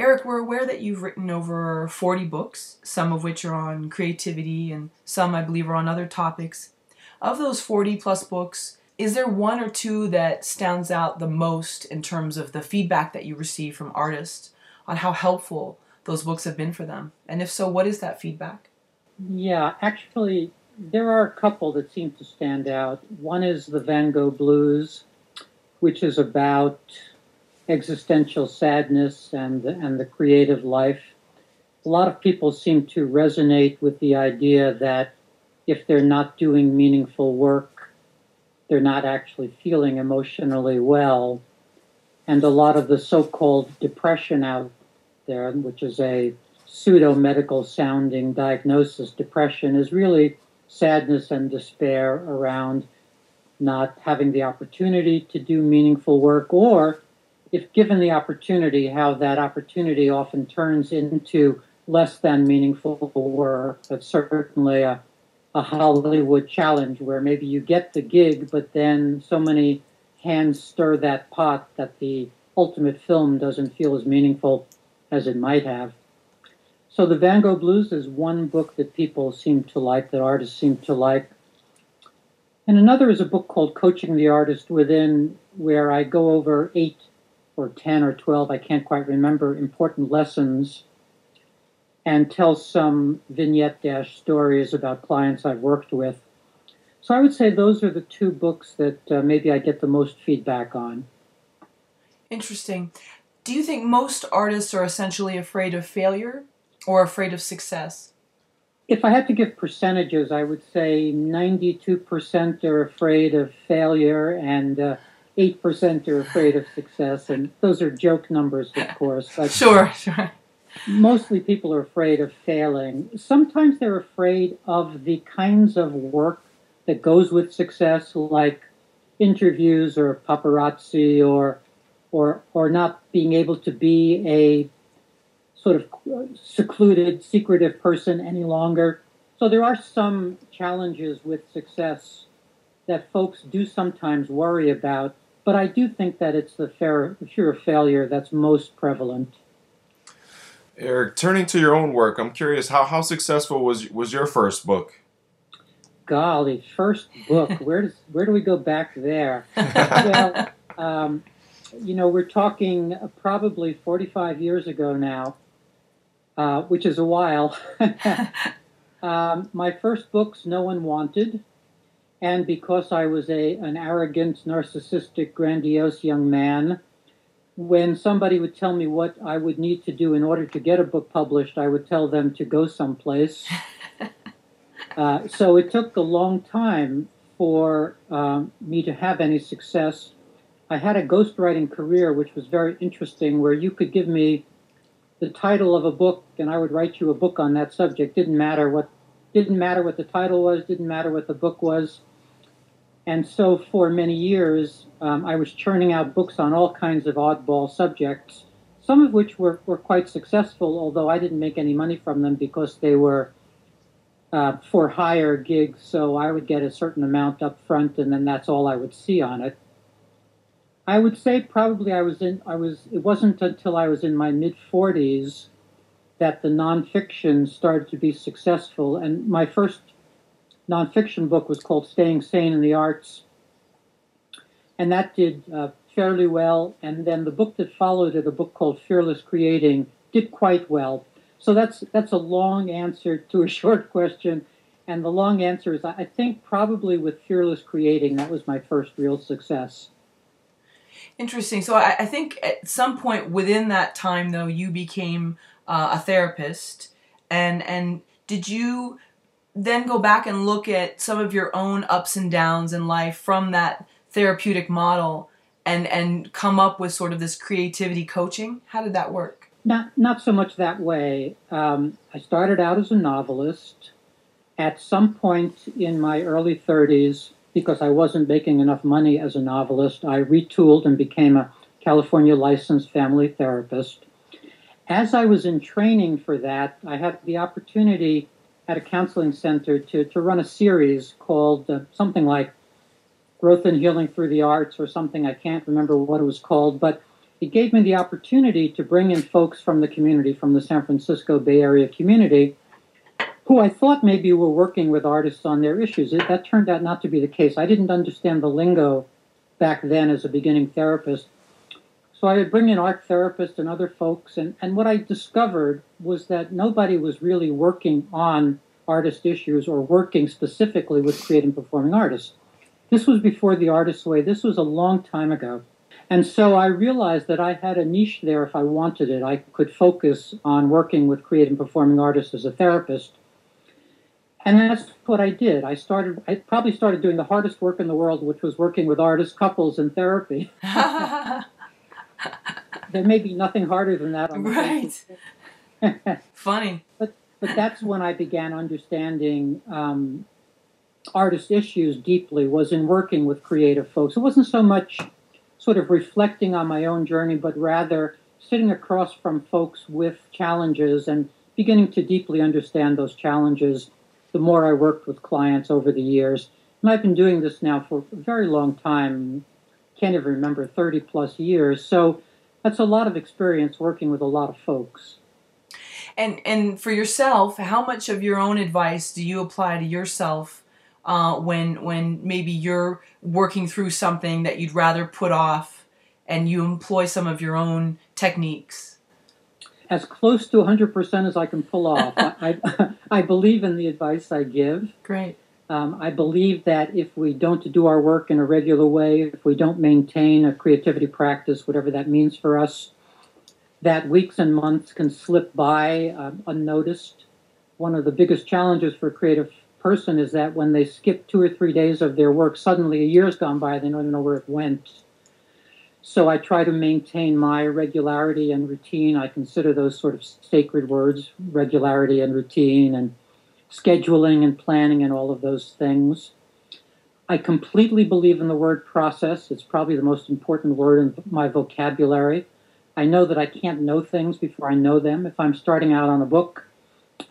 Eric, we're aware that you've written over 40 books, some of which are on creativity and some, I believe, are on other topics. Of those 40 plus books, is there one or two that stands out the most in terms of the feedback that you receive from artists on how helpful those books have been for them? And if so, what is that feedback? Yeah, actually, there are a couple that seem to stand out. One is the Van Gogh Blues, which is about existential sadness and and the creative life. A lot of people seem to resonate with the idea that if they're not doing meaningful work, they're not actually feeling emotionally well. And a lot of the so-called depression out there, which is a pseudo medical sounding diagnosis, depression is really sadness and despair around not having the opportunity to do meaningful work or if given the opportunity, how that opportunity often turns into less than meaningful work. That's certainly a, a Hollywood challenge where maybe you get the gig, but then so many hands stir that pot that the ultimate film doesn't feel as meaningful as it might have. So the Van Gogh Blues is one book that people seem to like, that artists seem to like. And another is a book called Coaching the Artist Within, where I go over eight or 10 or 12, I can't quite remember, important lessons and tell some vignette dash stories about clients I've worked with. So I would say those are the two books that uh, maybe I get the most feedback on. Interesting. Do you think most artists are essentially afraid of failure or afraid of success? If I had to give percentages, I would say 92% are afraid of failure and uh, eight percent are afraid of success, and those are joke numbers, of course. But sure, sure. Mostly, people are afraid of failing. Sometimes they're afraid of the kinds of work that goes with success, like interviews or paparazzi, or or or not being able to be a sort of secluded, secretive person any longer. So there are some challenges with success that folks do sometimes worry about but I do think that it's the fear, fear of failure that's most prevalent. Eric, turning to your own work, I'm curious how, how successful was was your first book? Golly, first book. where does where do we go back there? well, um, you know, we're talking probably 45 years ago now, uh, which is a while. um, my first books, no one wanted and because I was a an arrogant, narcissistic, grandiose young man, when somebody would tell me what I would need to do in order to get a book published, I would tell them to go someplace. uh, so it took a long time for um, me to have any success. I had a ghostwriting career, which was very interesting, where you could give me the title of a book, and I would write you a book on that subject. Didn't matter what didn't matter what the title was, didn't matter what the book was. And so for many years, um, I was churning out books on all kinds of oddball subjects, some of which were, were quite successful, although I didn't make any money from them because they were uh, for hire gigs. So I would get a certain amount up front, and then that's all I would see on it. I would say probably I was in, I was, it wasn't until I was in my mid 40s that the nonfiction started to be successful. And my first nonfiction book was called Staying Sane in the Arts. And that did uh, fairly well. And then the book that followed it, a book called Fearless Creating, did quite well. So that's that's a long answer to a short question. And the long answer is I think probably with Fearless Creating, that was my first real success. Interesting. So I, I think at some point within that time, though, you became uh, a therapist, and and did you then go back and look at some of your own ups and downs in life from that therapeutic model and and come up with sort of this creativity coaching? How did that work? Not not so much that way. Um, i started out as a novelist. At some point in my early 30s because i wasn't making enough money as a novelist i retooled and became a california licensed family therapist. As i was in training for that i had the opportunity at a counseling center to, to run a series called uh, something like Growth and Healing Through the Arts or something. I can't remember what it was called, but it gave me the opportunity to bring in folks from the community, from the San Francisco Bay Area community, who I thought maybe were working with artists on their issues. It, that turned out not to be the case. I didn't understand the lingo back then as a beginning therapist. So I would bring in art therapists and other folks, and, and what I discovered was that nobody was really working on artist issues or working specifically with creative performing artists. This was before the artist's way. This was a long time ago. And so I realized that I had a niche there if I wanted it. I could focus on working with creative and performing artists as a therapist and that's what I did. I started, I probably started doing the hardest work in the world, which was working with artist couples in therapy. there may be nothing harder than that. right. Funny. But, but that's when I began understanding um, artist issues deeply, was in working with creative folks. It wasn't so much sort of reflecting on my own journey, but rather sitting across from folks with challenges and beginning to deeply understand those challenges the more I worked with clients over the years. And I've been doing this now for a very long time, can't even remember, 30 plus years. So that's a lot of experience working with a lot of folks. And, and for yourself, how much of your own advice do you apply to yourself uh, when, when maybe you're working through something that you'd rather put off and you employ some of your own techniques? as close to 100% as I can pull off. I, I, I, believe in the advice I give. Great. Um, I believe that if we don't do our work in a regular way, if we don't maintain a creativity practice, whatever that means for us, that weeks and months can slip by uh, unnoticed. One of the biggest challenges for a creative person is that when they skip two or three days of their work, suddenly a year's gone by, they don't know where it went. So I try to maintain my regularity and routine. I consider those sort of sacred words regularity and routine and scheduling and planning and all of those things. I completely believe in the word process. It's probably the most important word in my vocabulary. I know that I can't know things before I know them. If I'm starting out on a book,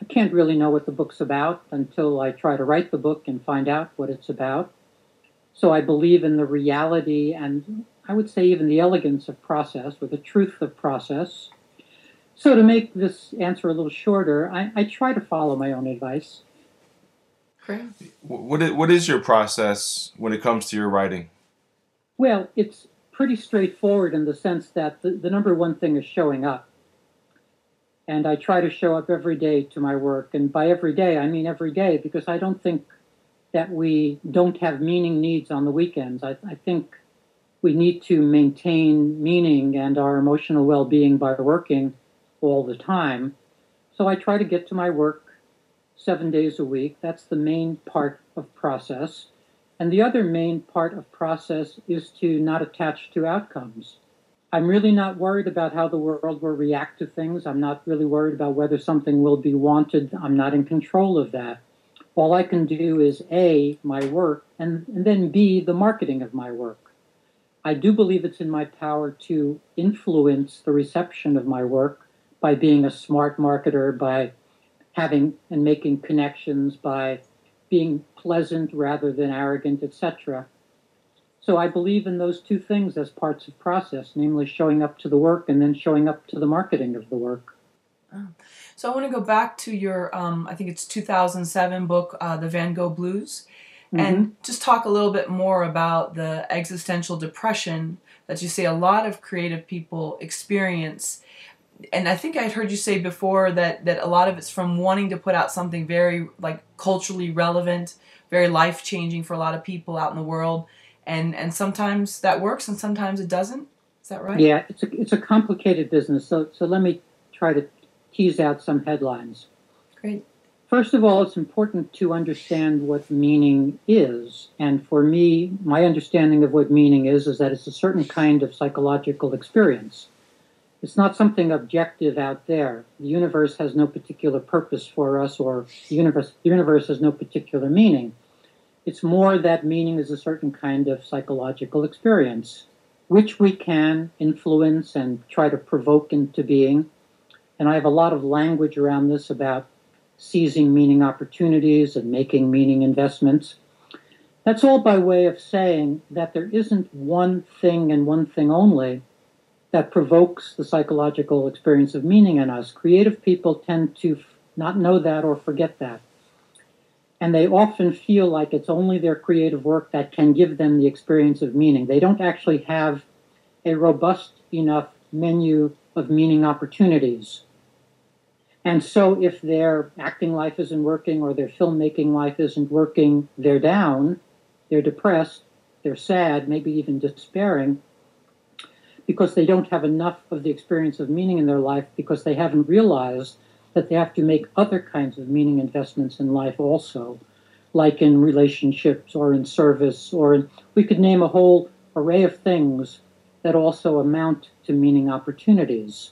I can't really know what the book's about until I try to write the book and find out what it's about. So I believe in the reality and I would say even the elegance of process or the truth of process. So, to make this answer a little shorter, I, I try to follow my own advice. Great. What is, what is your process when it comes to your writing? Well, it's pretty straightforward in the sense that the, the number one thing is showing up. And I try to show up every day to my work. And by every day, I mean every day, because I don't think that we don't have meaning needs on the weekends. I, I think we need to maintain meaning and our emotional well being by working all the time. So I try to get to my work seven days a week. That's the main part of process. And the other main part of process is to not attach to outcomes. I'm really not worried about how the world will react to things. I'm not really worried about whether something will be wanted. I'm not in control of that. All I can do is A, my work, and, and then B, the marketing of my work. I do believe it's in my power to influence the reception of my work by being a smart marketer, by having and making connections, by being pleasant rather than arrogant, etc. So I believe in those two things as parts of process, namely showing up to the work and then showing up to the marketing of the work. Oh. So I want to go back to your, um, I think it's 2007 book, uh, The Van Gogh Blues mm-hmm. and just talk a little bit more about the existential depression that you say a lot of creative people experience. And I think I'd heard you say before that that a lot of it's from wanting to put out something very like culturally relevant, very life changing for a lot of people out in the world, and and sometimes that works and sometimes it doesn't. Is that right? Yeah, it's a it's a complicated business. So so let me try to tease out some headlines. Great. First of all, it's important to understand what meaning is. And for me, my understanding of what meaning is is that it's a certain kind of psychological experience. It's not something objective out there. The universe has no particular purpose for us, or the universe, the universe has no particular meaning. It's more that meaning is a certain kind of psychological experience, which we can influence and try to provoke into being. And I have a lot of language around this about seizing meaning opportunities and making meaning investments. That's all by way of saying that there isn't one thing and one thing only that provokes the psychological experience of meaning in us. Creative people tend to f- not know that or forget that. And they often feel like it's only their creative work that can give them the experience of meaning. They don't actually have a robust enough menu of meaning opportunities. And so, if their acting life isn't working or their filmmaking life isn't working, they're down, they're depressed, they're sad, maybe even despairing, because they don't have enough of the experience of meaning in their life because they haven't realized that they have to make other kinds of meaning investments in life also, like in relationships or in service, or in, we could name a whole array of things that also amount to meaning opportunities.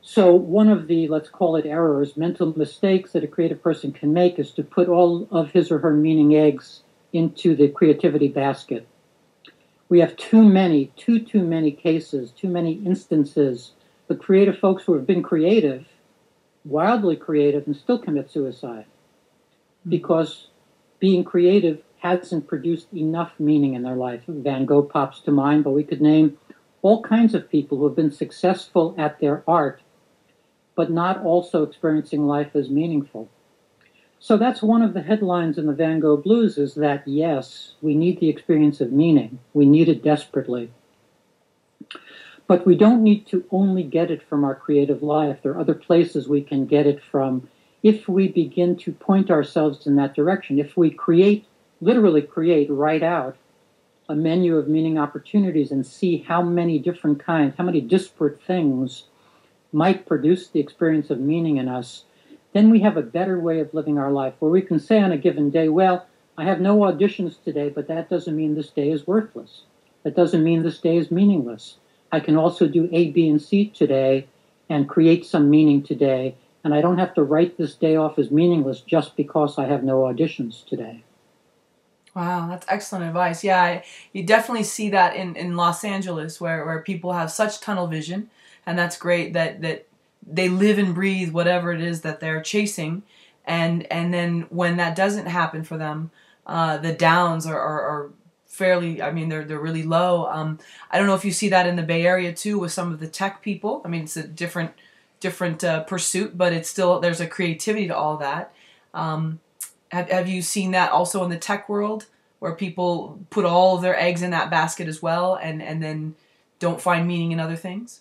So, one of the, let's call it errors, mental mistakes that a creative person can make is to put all of his or her meaning eggs into the creativity basket. We have too many, too, too many cases, too many instances of creative folks who have been creative, wildly creative, and still commit suicide hmm. because being creative hasn't produced enough meaning in their life. Van Gogh pops to mind, but we could name all kinds of people who have been successful at their art, but not also experiencing life as meaningful. So that's one of the headlines in the Van Gogh Blues is that yes, we need the experience of meaning. We need it desperately. But we don't need to only get it from our creative life. There are other places we can get it from if we begin to point ourselves in that direction. If we create, literally create, write out a menu of meaning opportunities and see how many different kinds, how many disparate things might produce the experience of meaning in us then we have a better way of living our life where we can say on a given day, well, I have no auditions today, but that doesn't mean this day is worthless. That doesn't mean this day is meaningless. I can also do A, B, and C today and create some meaning today. And I don't have to write this day off as meaningless just because I have no auditions today. Wow, that's excellent advice. Yeah, I, you definitely see that in, in Los Angeles where, where people have such tunnel vision. And that's great that, that they live and breathe whatever it is that they're chasing. And and then when that doesn't happen for them uh, the downs are, are, are, fairly i mean they're they're really low. Um, i don't know if you see that in the bay area too with some of the tech people. I mean it's a different different uh, pursuit but it's still there's a creativity to all that. Um, have, have you seen that also in the tech world where people put all of their eggs in that basket as well and and then don't find meaning in other things?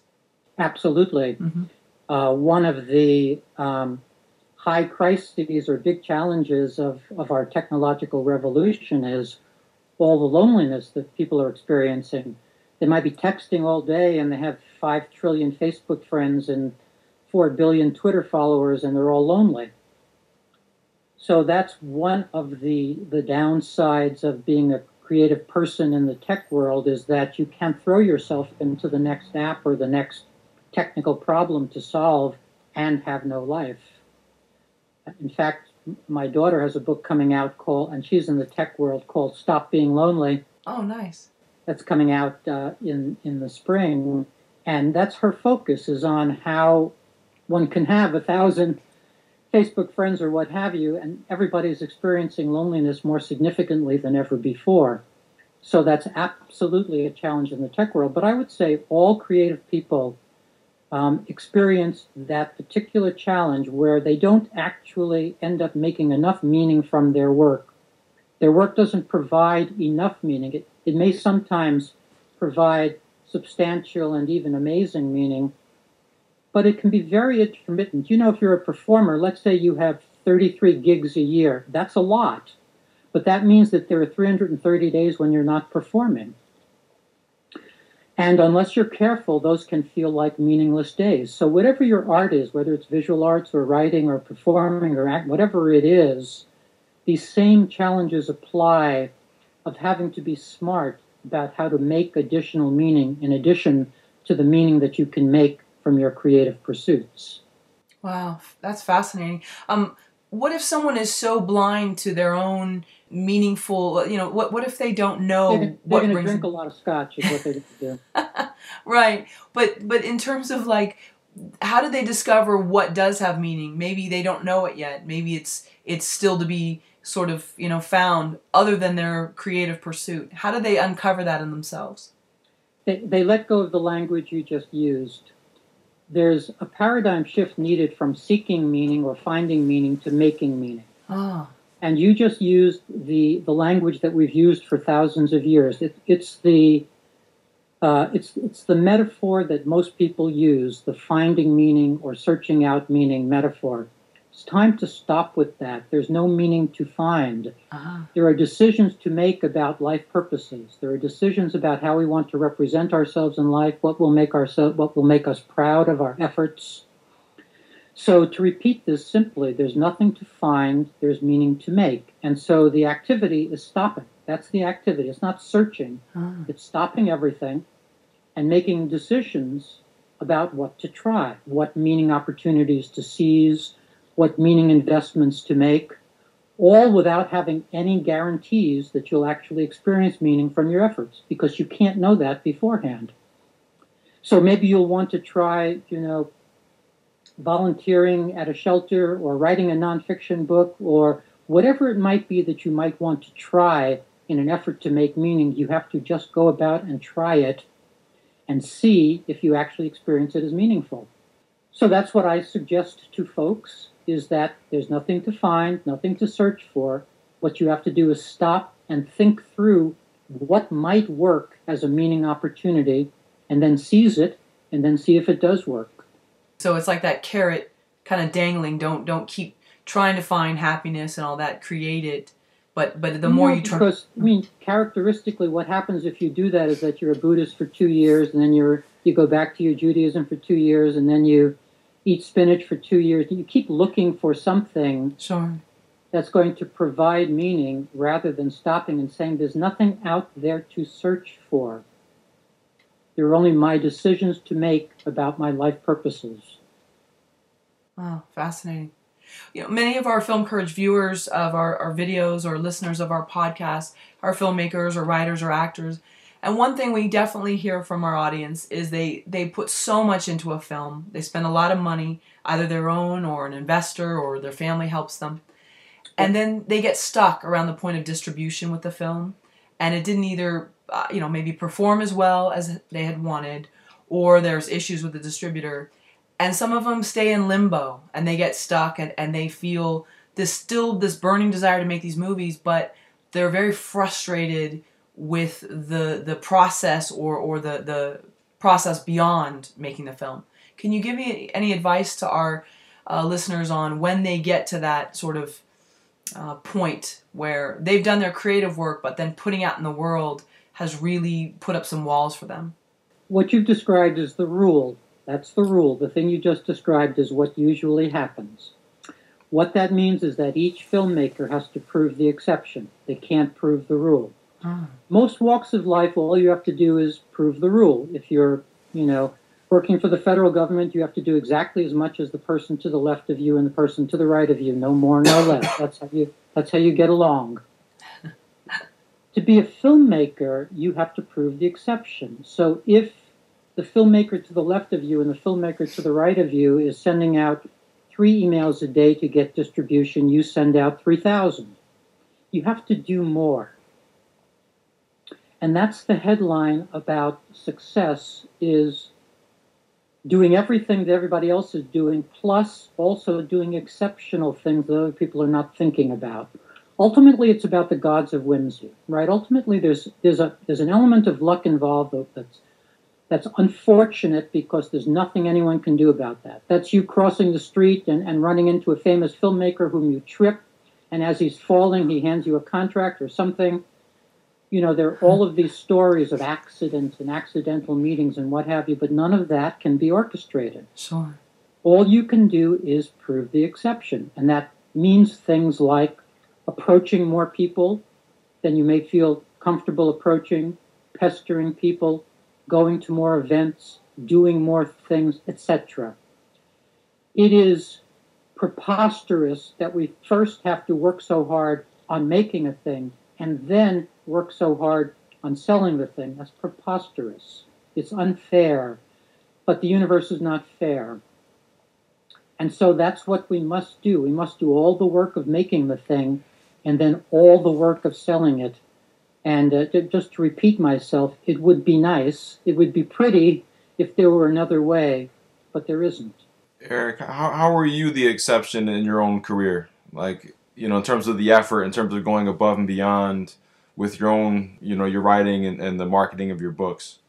Absolutely. Mm-hmm. Uh, one of the um, high crises or big challenges of, of our technological revolution is all the loneliness that people are experiencing. They might be texting all day and they have 5 trillion Facebook friends and 4 billion Twitter followers and they're all lonely. So that's one of the, the downsides of being a creative person in the tech world is that you can't throw yourself into the next app or the next technical problem to solve and have no life. In fact, my daughter has a book coming out called, and she's in the tech world called "Stop Being Lonely." Oh, nice. That's coming out uh, in in the spring, and that's her focus is on how one can have a thousand Facebook friends or what have you, and everybody's experiencing loneliness more significantly than ever before. So that's absolutely a challenge in the tech world. But I would say all creative people um, experience that particular challenge where they don't actually end up making enough meaning from their work. Their work doesn't provide enough meaning. It, it may sometimes provide substantial and even amazing meaning, but it can be very intermittent. You know, if you're a performer, let's say you have 33 gigs a year, that's a lot. But that means that there are 330 days when you're not performing. And unless you're careful, those can feel like meaningless days. So, whatever your art is, whether it's visual arts or writing or performing or act, whatever it is, these same challenges apply of having to be smart about how to make additional meaning in addition to the meaning that you can make from your creative pursuits. Wow, that's fascinating. Um, what if someone is so blind to their own meaningful you know what what if they don't know they're, they're going to drink them? a lot of scotch is what they do right but but in terms of like how do they discover what does have meaning maybe they don't know it yet maybe it's it's still to be sort of you know found other than their creative pursuit how do they uncover that in themselves they, they let go of the language you just used. There's a paradigm shift needed from seeking meaning or finding meaning to making meaning. Ah. And you just used the, the language that we've used for thousands of years. It, it's the uh, it's it's the metaphor that most people use, the finding meaning or searching out meaning metaphor. It's time to stop with that. There's no meaning to find. Uh-huh. There are decisions to make about life purposes. There are decisions about how we want to represent ourselves in life, what will make ourselves, what will make us proud of our efforts. So to repeat this simply, there's nothing to find, there's meaning to make. And so the activity is stopping. That's the activity. It's not searching. Ah. It's stopping everything and making decisions about what to try, what meaning opportunities to seize, what meaning investments to make, all without having any guarantees that you'll actually experience meaning from your efforts because you can't know that beforehand. So maybe you'll want to try, you know, volunteering at a shelter or writing a nonfiction book or whatever it might be that you might want to try in an effort to make meaning, you have to just go about and try it and see if you actually experience it as meaningful. So that's what I suggest to folks is that there's nothing to find, nothing to search for. What you have to do is stop and think through what might work as a meaning opportunity and then seize it and then see if it does work. So it's like that carrot kind of dangling. Don't don't keep trying to find happiness and all that. Create it. But but the more No, you try, because I mean, characteristically, what happens if you do that is that you're a Buddhist for two years, and then you're you go back to your Judaism for two years, and then you eat spinach for two years. You keep looking for something sure. that's going to provide meaning, rather than stopping and saying, "There's nothing out there to search for." There are only my decisions to make about my life purposes. Wow, fascinating. You know, many of our Film Courage viewers of our, our videos or listeners of our podcast are filmmakers or writers or actors. And one thing we definitely hear from our audience is they, they put so much into a film. They spend a lot of money, either their own or an investor or their family helps them. And then they get stuck around the point of distribution with the film. And it didn't either, uh, you know, maybe perform as well as they had wanted, or there's issues with the distributor and some of them stay in limbo and they get stuck and, and they feel this still this burning desire to make these movies but they're very frustrated with the the process or or the the process beyond making the film can you give me any advice to our uh, listeners on when they get to that sort of uh, point where they've done their creative work but then putting out in the world has really put up some walls for them What you've described is the rule. That's the rule. The thing you just described is what usually happens. What that means is that each filmmaker has to prove the exception. They can't prove the rule. Ah. Most walks of life, all you have to do is prove the rule. If you're, you know, working for the federal government, you have to do exactly as much as the person to the left of you and the person to the right of you, no more, no less. That's how you that's how you get along. to be a filmmaker, you have to prove the exception. So if the filmmaker to the left of you and the filmmaker to the right of you is sending out three emails a day to get distribution, you send out 3,000. You have to do more. And that's the headline about success is doing everything that everybody else is doing, plus also doing exceptional things that other people are not thinking about. Ultimately, it's about the gods of whimsy, right? Ultimately, there's there's a there's an element of luck involved that's that's unfortunate because there's nothing anyone can do about that. That's you crossing the street and, and running into a famous filmmaker whom you trip, and as he's falling, he hands you a contract or something. You know, there are all of these stories of accidents and accidental meetings and what have you, but none of that can be orchestrated. sure All you can do is prove the exception, and that means things like approaching more people than you may feel comfortable approaching, pestering people, going to more events, doing more things, etc. It is preposterous that we first have to work so hard on making a thing and then work so hard on selling the thing. That's preposterous. It's unfair. But the universe is not fair. And so that's what we must do. We must do all the work of making the thing and then all the work of selling it And uh, just to repeat myself, it would be nice, it would be pretty if there were another way, but there isn't. Eric, how, how were you the exception in your own career? Like, you know, in terms of the effort, in terms of going above and beyond with your own, you know, your writing and, and the marketing of your books?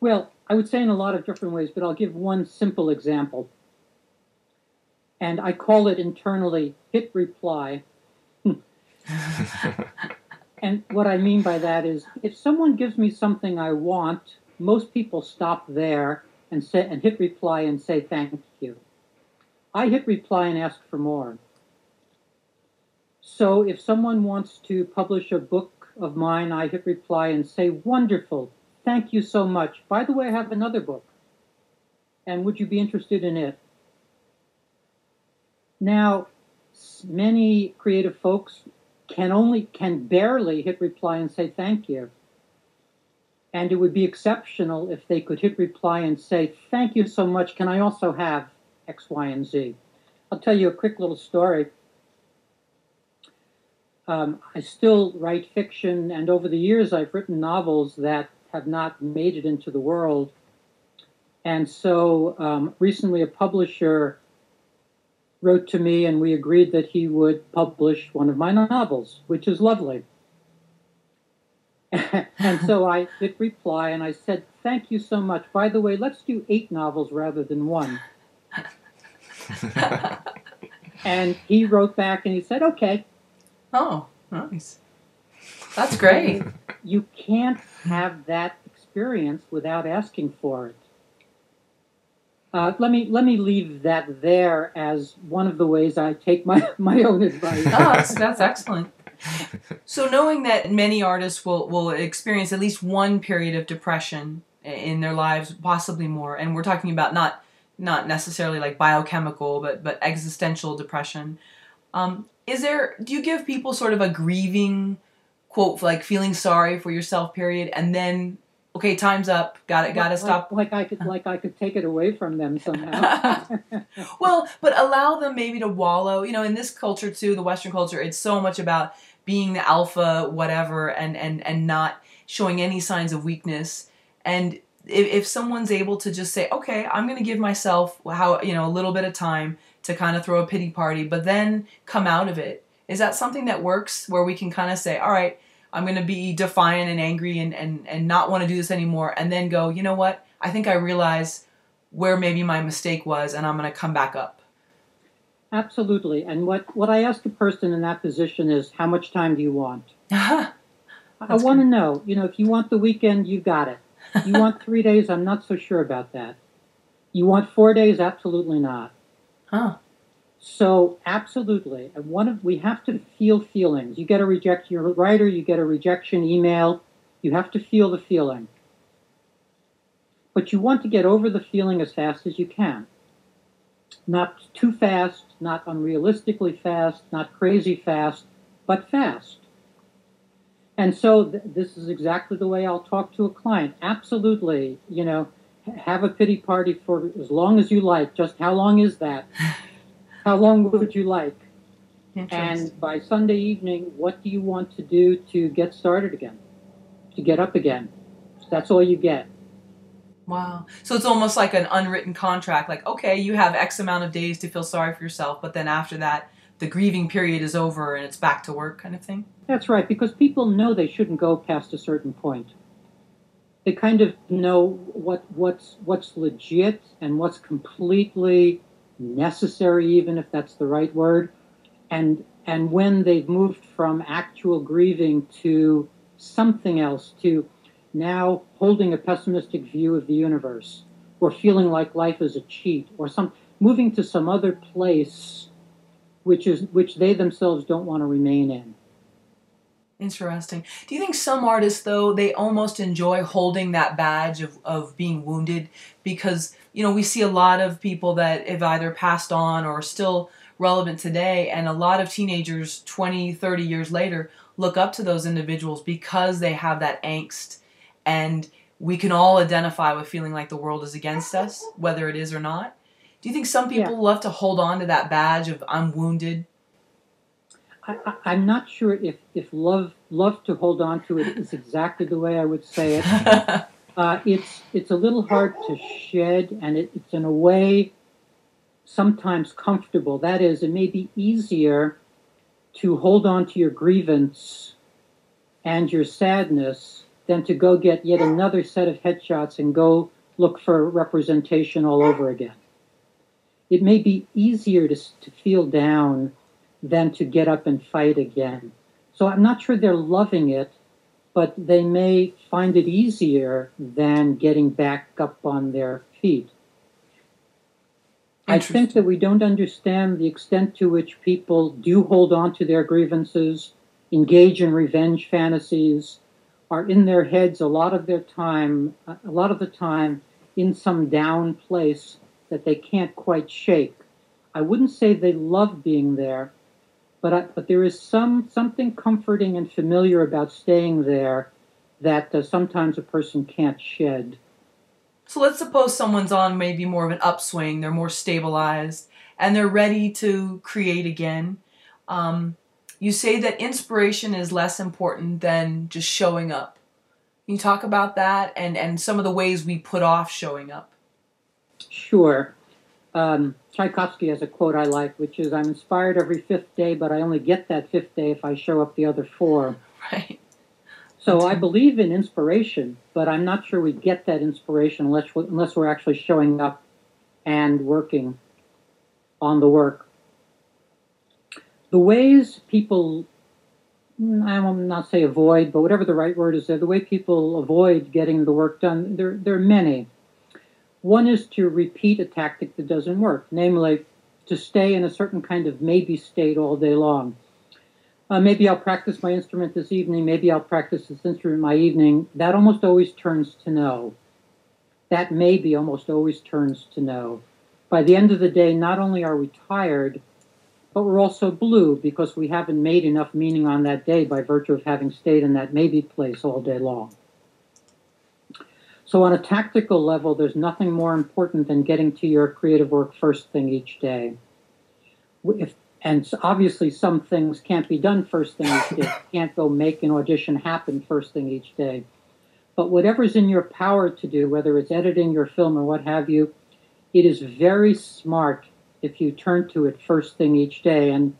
Well, I would say in a lot of different ways, but I'll give one simple example. And I call it internally hit reply. and what I mean by that is if someone gives me something I want, most people stop there and say and hit reply and say thank you. I hit reply and ask for more. So if someone wants to publish a book of mine, I hit reply and say, Wonderful, thank you so much. By the way, I have another book. And would you be interested in it? Now, many creative folks can only, can barely hit reply and say thank you. And it would be exceptional if they could hit reply and say, Thank you so much. Can I also have X, Y, and Z? I'll tell you a quick little story. Um, I still write fiction, and over the years, I've written novels that have not made it into the world. And so um, recently, a publisher wrote to me, and we agreed that he would publish one of my novels, which is lovely. and so I did reply and I said, Thank you so much. By the way, let's do eight novels rather than one. and he wrote back and he said, Okay. Oh, nice. That's great. you can't have that experience without asking for it. Uh, let me let me leave that there as one of the ways I take my, my own advice. oh, that's, that's excellent. so knowing that many artists will, will experience at least one period of depression in their lives, possibly more, and we're talking about not not necessarily like biochemical, but but existential depression. Um, is there? Do you give people sort of a grieving quote, like feeling sorry for yourself period, and then okay, time's up. Got it. Got to stop. Like I could, like I could take it away from them somehow. well, but allow them maybe to wallow. You know, in this culture too, the Western culture, it's so much about being the alpha whatever and and and not showing any signs of weakness and if, if someone's able to just say okay i'm going to give myself how you know a little bit of time to kind of throw a pity party but then come out of it is that something that works where we can kind of say all right i'm going to be defiant and angry and, and, and not want to do this anymore and then go you know what i think i realize where maybe my mistake was and i'm going to come back up Absolutely. And what, what I ask a person in that position is, how much time do you want? I want to know. You know, if you want the weekend, you got it. You want three days? I'm not so sure about that. You want four days? Absolutely not. Huh. So absolutely, and one of we have to feel feelings. You get a reject your writer, you get a rejection email. You have to feel the feeling, but you want to get over the feeling as fast as you can. Not too fast, not unrealistically fast, not crazy fast, but fast. And so th- this is exactly the way I'll talk to a client. Absolutely, you know, have a pity party for as long as you like. Just how long is that? How long would you like? And by Sunday evening, what do you want to do to get started again? To get up again? That's all you get. Wow. So it's almost like an unwritten contract. Like, okay, you have X amount of days to feel sorry for yourself, but then after that, the grieving period is over and it's back to work kind of thing? That's right, because people know they shouldn't go past a certain point. They kind of know what what's what's legit and what's completely necessary, even if that's the right word. And and when they've moved from actual grieving to something else, to now holding a pessimistic view of the universe or feeling like life is a cheat or some moving to some other place which is which they themselves don't want to remain in interesting do you think some artists though they almost enjoy holding that badge of, of being wounded because you know we see a lot of people that have either passed on or are still relevant today and a lot of teenagers 20 30 years later look up to those individuals because they have that angst and we can all identify with feeling like the world is against us, whether it is or not. Do you think some people yeah. love to hold on to that badge of I'm wounded? I, am not sure if, if love love to hold on to it is exactly the way I would say it. uh, it's it's a little hard to shed, and it, it's in a way sometimes comfortable. That is, it may be easier to hold on to your grievance and your sadness than to go get yet another set of headshots and go look for representation all over again. It may be easier to, to feel down than to get up and fight again. So I'm not sure they're loving it, but they may find it easier than getting back up on their feet. I think that we don't understand the extent to which people do hold on to their grievances, engage in revenge fantasies, are in their heads a lot of their time, a lot of the time in some down place that they can't quite shake. I wouldn't say they love being there, but I, but there is some something comforting and familiar about staying there that uh, sometimes a person can't shed. So let's suppose someone's on maybe more of an upswing, they're more stabilized, and they're ready to create again. Um, you say that inspiration is less important than just showing up. Can you talk about that and, and some of the ways we put off showing up? Sure. Um, Tchaikovsky has a quote I like, which is I'm inspired every fifth day, but I only get that fifth day if I show up the other four. Right. So I believe in inspiration, but I'm not sure we get that inspiration unless we're, unless we're actually showing up and working on the work. The ways people, I will not say avoid, but whatever the right word is there, the way people avoid getting the work done, there, there are many. One is to repeat a tactic that doesn't work, namely to stay in a certain kind of maybe state all day long uh, maybe I'll practice my instrument this evening, maybe I'll practice this instrument my evening, that almost always turns to no. That maybe almost always turns to no. By the end of the day, not only are we tired, but we're also blue because we haven't made enough meaning on that day by virtue of having stayed in that maybe place all day long. So, on a tactical level, there's nothing more important than getting to your creative work first thing each day. If and obviously some things can't be done first thing each day. You can't go make an audition happen first thing each day. But whatever's in your power to do, whether it's editing your film or what have you, it is very smart if you turn to it first thing each day. And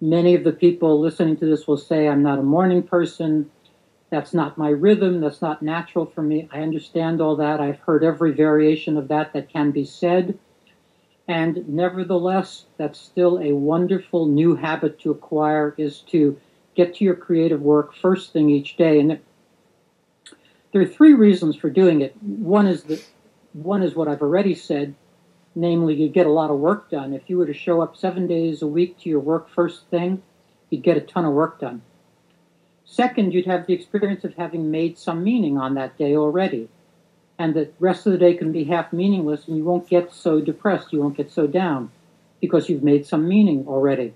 many of the people listening to this will say, I'm not a morning person. That's not my rhythm. That's not natural for me. I understand all that. I've heard every variation of that that can be said. And nevertheless, that's still a wonderful new habit to acquire is to get to your creative work first thing each day. And there are three reasons for doing it. One is that one is what I've already said, namely you get a lot of work done. If you were to show up seven days a week to your work first thing, you'd get a ton of work done. Second, you'd have the experience of having made some meaning on that day already and the rest of the day can be half meaningless and you won't get so depressed, you won't get so down because you've made some meaning already.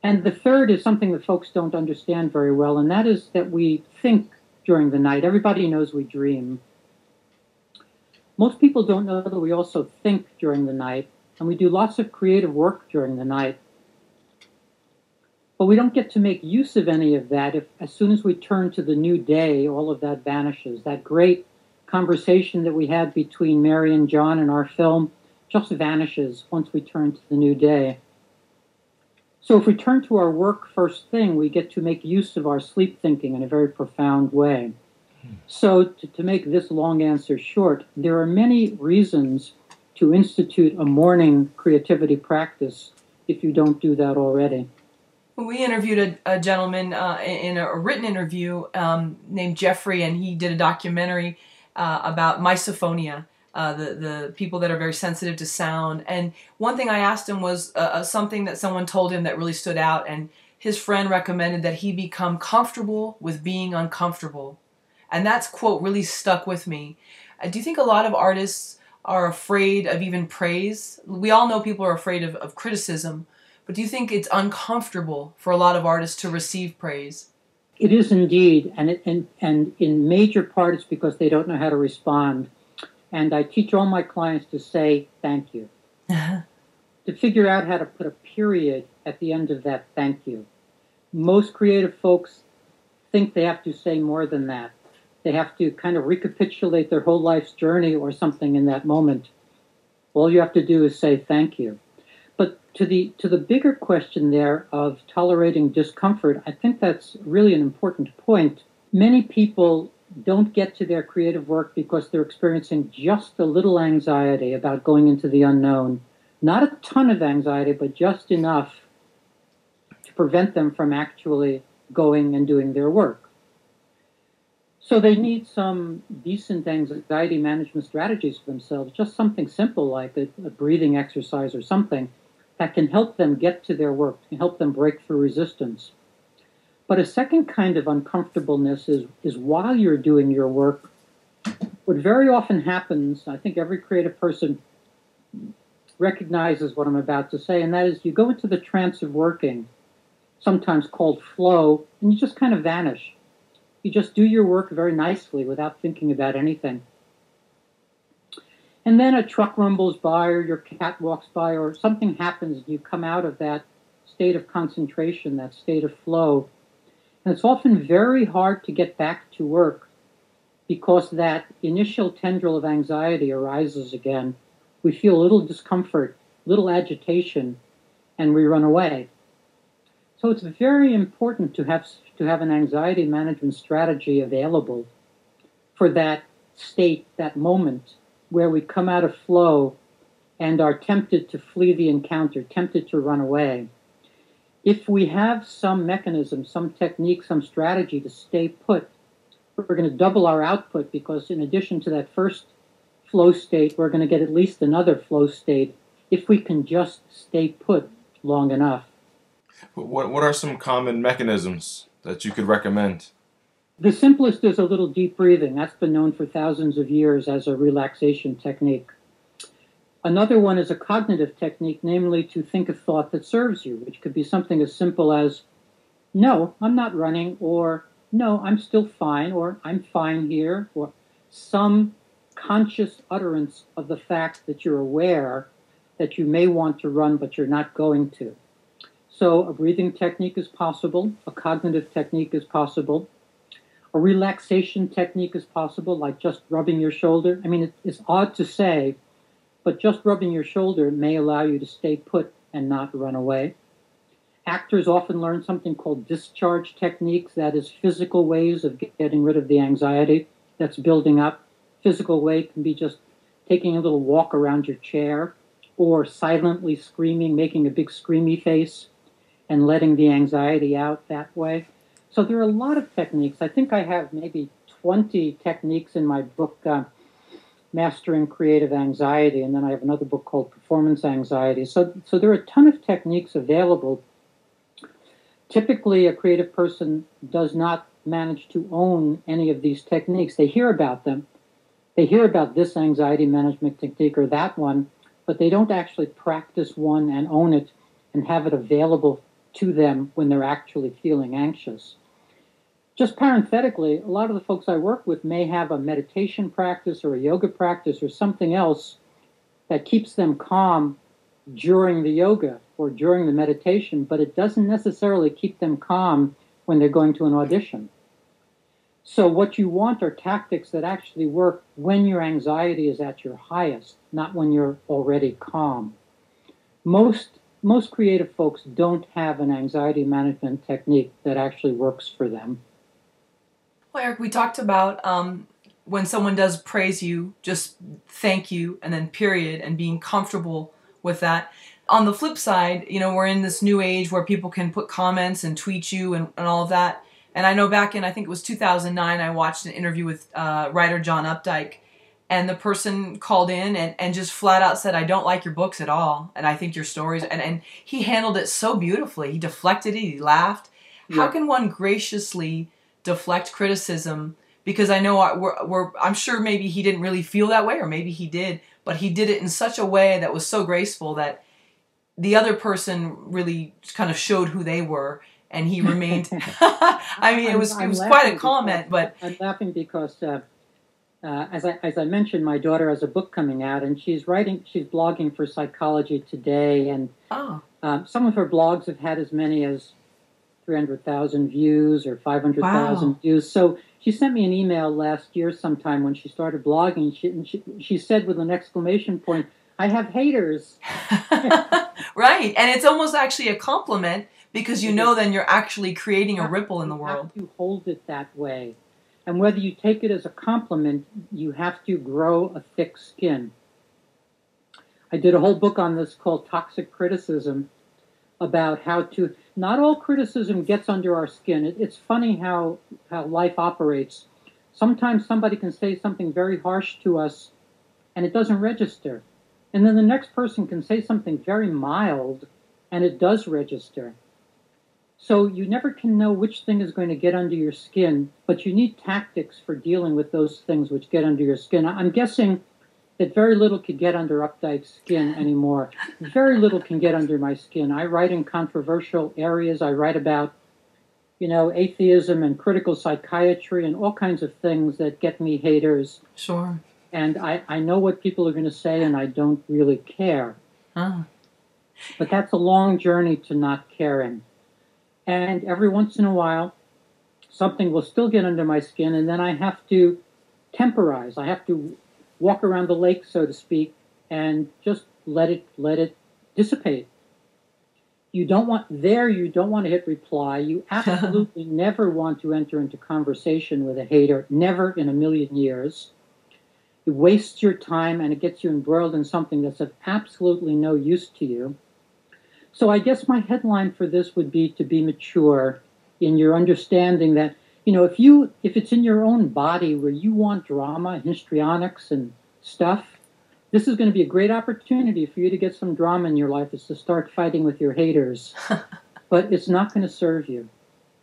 And the third is something that folks don't understand very well, and that is that we think during the night. Everybody knows we dream. Most people don't know that we also think during the night, and we do lots of creative work during the night. But we don't get to make use of any of that if, as soon as we turn to the new day, all of that vanishes. That great conversation that we had between Mary and John in our film just vanishes once we turn to the new day. So if we turn to our work first thing, we get to make use of our sleep thinking in a very profound way. So to, to make this long answer short, there are many reasons to institute a morning creativity practice if you don't do that already. We interviewed a, a gentleman uh, in a written interview um, named Jeffrey, and he did a documentary uh, about misophonia, uh, the the people that are very sensitive to sound. And one thing I asked him was uh, uh, something that someone told him that really stood out, and his friend recommended that he become comfortable with being uncomfortable, and that's quote really stuck with me. Uh, do you think a lot of artists are afraid of even praise? We all know people are afraid of, of criticism, but do you think it's uncomfortable for a lot of artists to receive praise? It is indeed, and, it, and, and in major part it's because they don't know how to respond. And I teach all my clients to say thank you, to figure out how to put a period at the end of that thank you. Most creative folks think they have to say more than that. They have to kind of recapitulate their whole life's journey or something in that moment. All you have to do is say thank you. To the to the bigger question there of tolerating discomfort, I think that's really an important point. Many people don't get to their creative work because they're experiencing just a little anxiety about going into the unknown. Not a ton of anxiety, but just enough to prevent them from actually going and doing their work. So they need some decent anxiety management strategies for themselves, just something simple like a, a breathing exercise or something that can help them get to their work, and help them break through resistance. But a second kind of uncomfortableness is, is while you're doing your work, what very often happens, I think every creative person recognizes what I'm about to say, and that is you go into the trance of working, sometimes called flow, and you just kind of vanish. You just do your work very nicely without thinking about anything. And then a truck rumbles by, or your cat walks by, or something happens, and you come out of that state of concentration, that state of flow, and it's often very hard to get back to work because that initial tendril of anxiety arises again. We feel a little discomfort, little agitation, and we run away. So it's very important to have to have an anxiety management strategy available for that state, that moment where we come out of flow and are tempted to flee the encounter, tempted to run away if we have some mechanism, some technique, some strategy to stay put, we're going to double our output because in addition to that first flow state, we're going to get at least another flow state if we can just stay put long enough. What, what are some common mechanisms that you could recommend? The simplest is a little deep breathing. That's been known for thousands of years as a relaxation technique. Another one is a cognitive technique, namely to think a thought that serves you, which could be something as simple as, no, I'm not running, or no, I'm still fine, or I'm fine here, or some conscious utterance of the fact that you're aware that you may want to run, but you're not going to. So a breathing technique is possible, a cognitive technique is possible, a relaxation technique is possible, like just rubbing your shoulder. I mean, it's odd to say but just rubbing your shoulder may allow you to stay put and not run away. Actors often learn something called discharge techniques, that is, physical ways of getting rid of the anxiety that's building up. Physical way can be just taking a little walk around your chair or silently screaming, making a big screamy face and letting the anxiety out that way. So there are a lot of techniques. I think I have maybe 20 techniques in my book. Uh, Mastering Creative Anxiety, and then I have another book called Performance Anxiety. So, so there are a ton of techniques available. Typically, a creative person does not manage to own any of these techniques. They hear about them, they hear about this anxiety management technique or that one, but they don't actually practice one and own it and have it available to them when they're actually feeling anxious just parenthetically, a lot of the folks I work with may have a meditation practice or a yoga practice or something else that keeps them calm during the yoga or during the meditation, but it doesn't necessarily keep them calm when they're going to an audition. So, what you want are tactics that actually work when your anxiety is at your highest, not when you're already calm. Most, most creative folks don't have an anxiety management technique that actually works for them. Well, Eric, we talked about um, when someone does praise you, just thank you and then period, and being comfortable with that. On the flip side, you know, we're in this new age where people can put comments and tweet you and, and all of that. And I know back in, I think it was 2009, I watched an interview with uh, writer John Updike, and the person called in and, and just flat out said, I don't like your books at all, and I think your stories, and, and he handled it so beautifully. He deflected it, he laughed. Yeah. How can one graciously deflect criticism because I know we're, we're, I'm sure maybe he didn't really feel that way, or maybe he did, but he did it in such a way that was so graceful that the other person really kind of showed who they were, and he remained. I mean, it was I'm, it was quite a comment, because, but I'm laughing because. Uh, uh, as I as I mentioned, my daughter has a book coming out, and she's writing. She's blogging for Psychology Today, and oh. um, some of her blogs have had as many as 300,000 views or 500,000 Wow. views. So she sent me an email last year sometime when she started blogging. She, and she, she said with an exclamation point, I have haters. right. And it's almost actually a compliment because you know then you're actually creating a ripple in the You world. have to hold it that way. And whether you take it as a compliment, you have to grow a thick skin. I did a whole book on this called Toxic Criticism about how to, not all criticism gets under our skin. It, it's funny how, how life operates. Sometimes somebody can say something very harsh to us and it doesn't register. And then the next person can say something very mild and it does register. So you never can know which thing is going to get under your skin, but you need tactics for dealing with those things which get under your skin. I'm guessing that very little could get under Updike's skin anymore. Very little can get under my skin. I write in controversial areas. I write about, you know, atheism and critical psychiatry and all kinds of things that get me haters. Sure. And I, I know what people are going to say, and I don't really care. Huh. But that's a long journey to not caring. And every once in a while, something will still get under my skin, and then I have to temporize. I have to walk around the lake, so to speak, and just let it let it dissipate. You don't want there. You don't want to hit reply. You absolutely never want to enter into conversation with a hater. Never in a million years. It wastes your time and it gets you embroiled in something that's of absolutely no use to you. So I guess my headline for this would be to be mature in your understanding that you know if you if it's in your own body where you want drama, histrionics and stuff, this is going to be a great opportunity for you to get some drama in your life is to start fighting with your haters. but it's not going to serve you.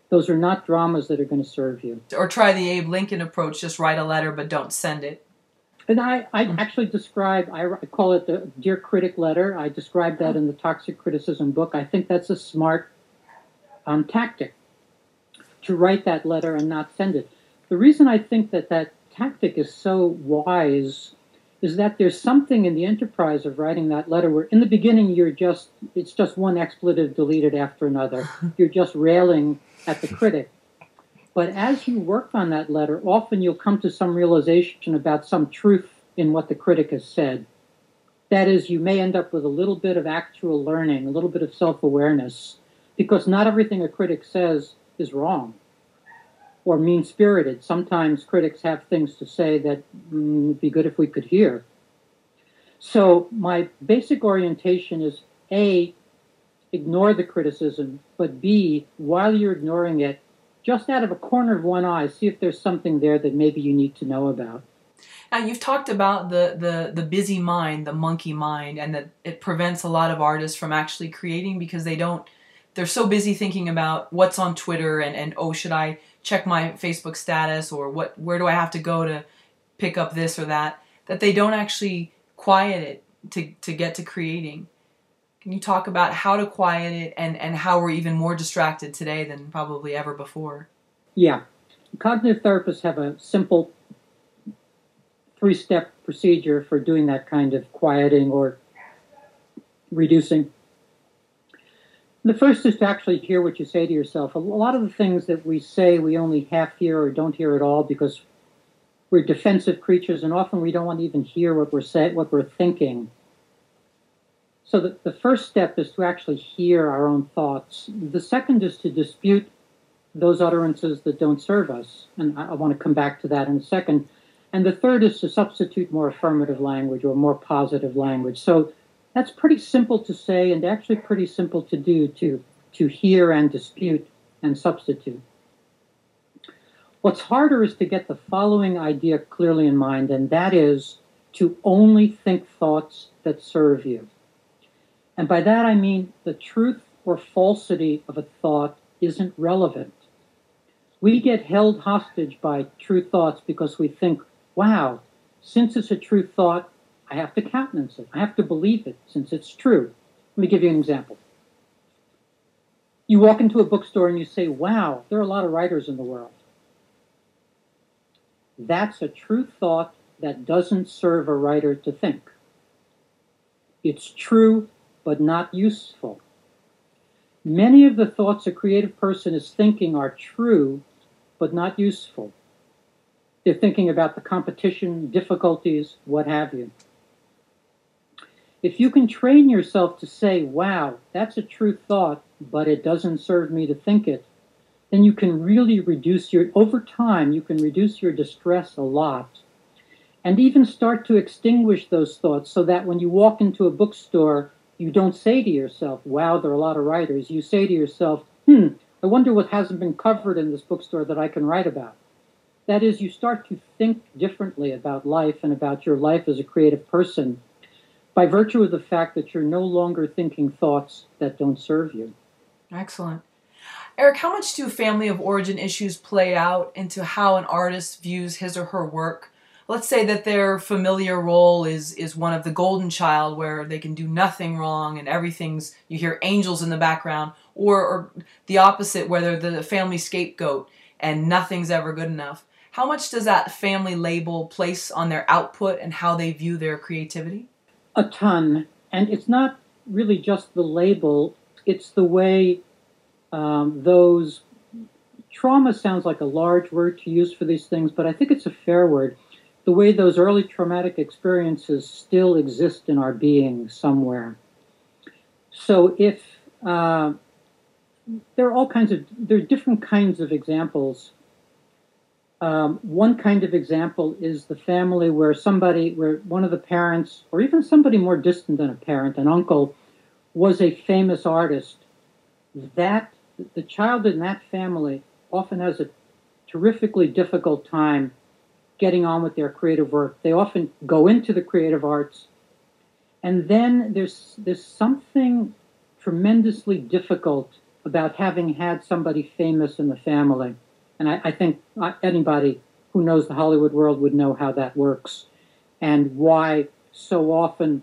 Those are not dramas that are going to serve you. Or try the Abe Lincoln approach just write a letter but don't send it. And I, I actually describe, I, I call it the Dear Critic letter. I describe that in the Toxic Criticism book. I think that's a smart um, tactic to write that letter and not send it. The reason I think that that tactic is so wise is that there's something in the enterprise of writing that letter where in the beginning you're just, it's just one expletive deleted after another. You're just railing at the critic. But as you work on that letter, often you'll come to some realization about some truth in what the critic has said. That is, you may end up with a little bit of actual learning, a little bit of self awareness, because not everything a critic says is wrong or mean spirited. Sometimes critics have things to say that mm, would be good if we could hear. So, my basic orientation is A, ignore the criticism, but B, while you're ignoring it, just out of a corner of one eye, see if there's something there that maybe you need to know about. Now you've talked about the, the the busy mind, the monkey mind, and that it prevents a lot of artists from actually creating because they don't they're so busy thinking about what's on Twitter and, and oh should I check my Facebook status or what where do I have to go to pick up this or that that they don't actually quiet it to, to get to creating. Can you talk about how to quiet it and, and how we're even more distracted today than probably ever before? Yeah. Cognitive therapists have a simple three step procedure for doing that kind of quieting or reducing. The first is to actually hear what you say to yourself. A lot of the things that we say we only half hear or don't hear at all because we're defensive creatures and often we don't want to even hear what we're saying, what we're thinking. So the, the first step is to actually hear our own thoughts. The second is to dispute those utterances that don't serve us. And I, I want to come back to that in a second. And the third is to substitute more affirmative language or more positive language. So that's pretty simple to say and actually pretty simple to do to, to hear and dispute and substitute. What's harder is to get the following idea clearly in mind, and that is to only think thoughts that serve you. And by that I mean the truth or falsity of a thought isn't relevant. We get held hostage by true thoughts because we think, wow, since it's a true thought, I have to countenance it. I have to believe it since it's true. Let me give you an example. You walk into a bookstore and you say, wow, there are a lot of writers in the world. That's a true thought that doesn't serve a writer to think. It's true, but not useful. Many of the thoughts a creative person is thinking are true, but not useful. They're thinking about the competition, difficulties, what have you. If you can train yourself to say, wow, that's a true thought, but it doesn't serve me to think it, then you can really reduce your, over time, you can reduce your distress a lot. And even start to extinguish those thoughts so that when you walk into a bookstore, you don't say to yourself, wow, there are a lot of writers. You say to yourself, hmm, I wonder what hasn't been covered in this bookstore that I can write about. That is, you start to think differently about life and about your life as a creative person by virtue of the fact that you're no longer thinking thoughts that don't serve you. Excellent. Eric, how much do family of origin issues play out into how an artist views his or her work? Let's say that their familiar role is is one of the golden child where they can do nothing wrong and everything's you hear angels in the background or, or the opposite where they're the family scapegoat and nothing's ever good enough. How much does that family label place on their output and how they view their creativity? A ton. And it's not really just the label, it's the way um, those trauma sounds like a large word to use for these things, but I think it's a fair word. The way those early traumatic experiences still exist in our being somewhere. So if uh, there are all kinds of there are different kinds of examples um, one kind of example is the family where somebody, where one of the parents, or even somebody more distant than a parent, an uncle, was a famous artist. That the child in that family often has a terrifically difficult time getting on with their creative work. They often go into the creative arts, and then there's there's something tremendously difficult about having had somebody famous in the family. And I, I think uh, anybody who knows the Hollywood world would know how that works and why so often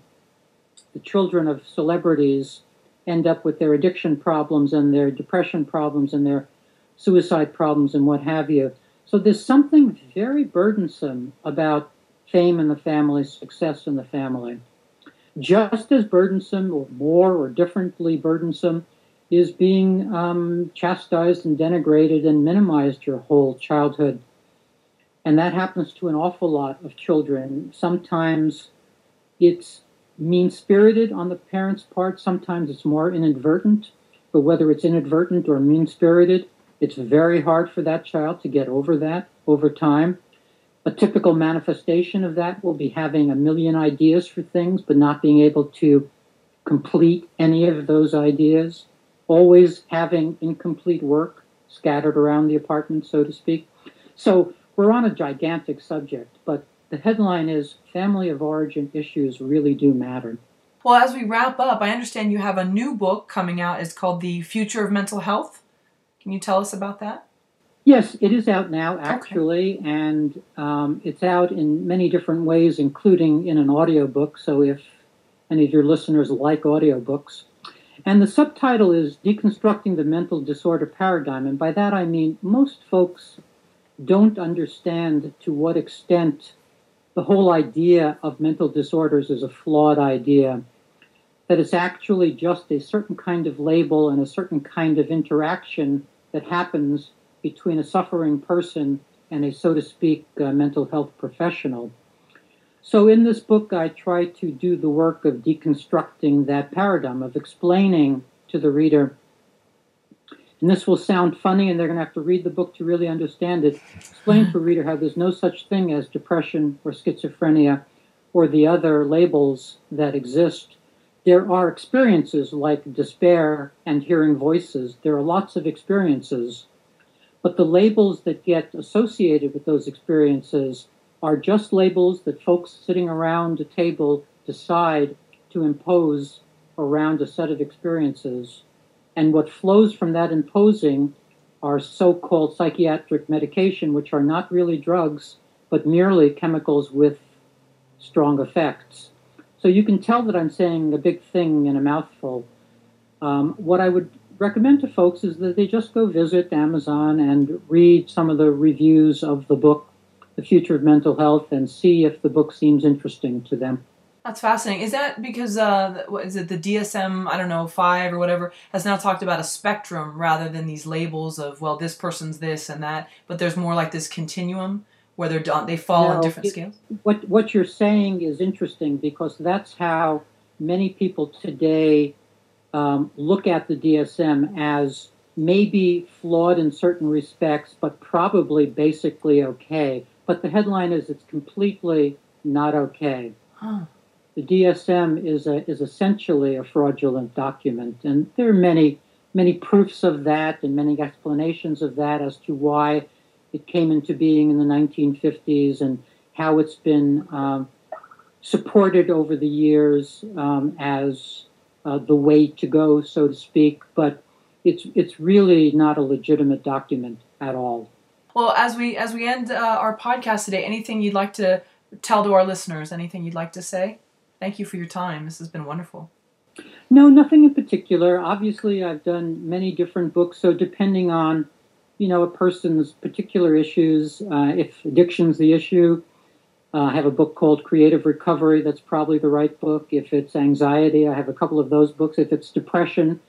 the children of celebrities end up with their addiction problems and their depression problems and their suicide problems and what have you. So there's something very burdensome about fame in the family, success in the family. Just as burdensome, or more or differently burdensome, is being um, chastised and denigrated and minimized your whole childhood. And that happens to an awful lot of children. Sometimes it's mean spirited on the parents' part, sometimes it's more inadvertent. But whether it's inadvertent or mean spirited, it's very hard for that child to get over that over time. A typical manifestation of that will be having a million ideas for things, but not being able to complete any of those ideas always having incomplete work scattered around the apartment, so to speak. So we're on a gigantic subject, but the headline is Family of Origin Issues Really Do Matter. Well, as we wrap up, I understand you have a new book coming out. It's called The Future of Mental Health. Can you tell us about that? Yes, it is out now, actually, okay. and um, it's out in many different ways, including in an audiobook. So if any of your listeners like audiobooks, and the subtitle is Deconstructing the Mental Disorder Paradigm. And by that I mean most folks don't understand to what extent the whole idea of mental disorders is a flawed idea. That it's actually just a certain kind of label and a certain kind of interaction that happens between a suffering person and a, so to speak, uh, mental health professional. So in this book, I try to do the work of deconstructing that paradigm, of explaining to the reader. And this will sound funny, and they're going to have to read the book to really understand it. Explain to the reader how there's no such thing as depression or schizophrenia or the other labels that exist. There are experiences like despair and hearing voices. There are lots of experiences. But the labels that get associated with those experiences are just labels that folks sitting around a table decide to impose around a set of experiences. And what flows from that imposing are so called psychiatric medication, which are not really drugs, but merely chemicals with strong effects. So you can tell that I'm saying a big thing in a mouthful. Um, what I would recommend to folks is that they just go visit Amazon and read some of the reviews of the book the future of mental health and see if the book seems interesting to them. That's fascinating. Is that because uh, what is it the DSM? I don't know five or whatever has now talked about a spectrum rather than these labels of well this person's this and that, but there's more like this continuum where they're done. They fall on different it- scales. What what you're saying is interesting because that's how many people today um, look at the DSM as maybe flawed in certain respects, but probably basically okay. But the headline is it's completely not okay. Huh. The DSM is a, is essentially a fraudulent document, and there are many many proofs of that and many explanations of that as to why it came into being in the 1950s and how it's been um, supported over the years um, as uh, the way to go, so to speak. But it's it's really not a legitimate document at all. Well, as we as we end uh, our podcast today, anything you'd like to tell to our listeners? Anything you'd like to say? Thank you for your time. This has been wonderful. No, nothing in particular. Obviously, I've done many different books, so depending on, you know, a person's particular issues, uh, if addiction's the issue, uh, I have a book called Creative Recovery. That's probably the right book. If it's anxiety, I have a couple of those books. If it's depression,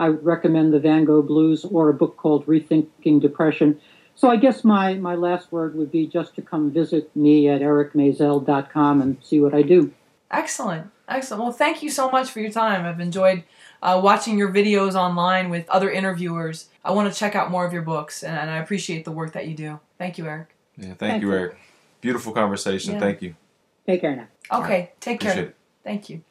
I recommend the Van Gogh Blues or a book called Rethinking Depression. So I guess my, my last word would be just to come visit me at ericmaisel.com and see what I do. Excellent, excellent. Well, thank you so much for your time. I've enjoyed uh, watching your videos online with other interviewers. I want to check out more of your books, and, and I appreciate the work that you do. Thank you, Eric. Yeah, thank, Thank you, you. Eric. Beautiful conversation. Yeah. Take you. Take care now. Okay, take care. Appreciate it. Thank you.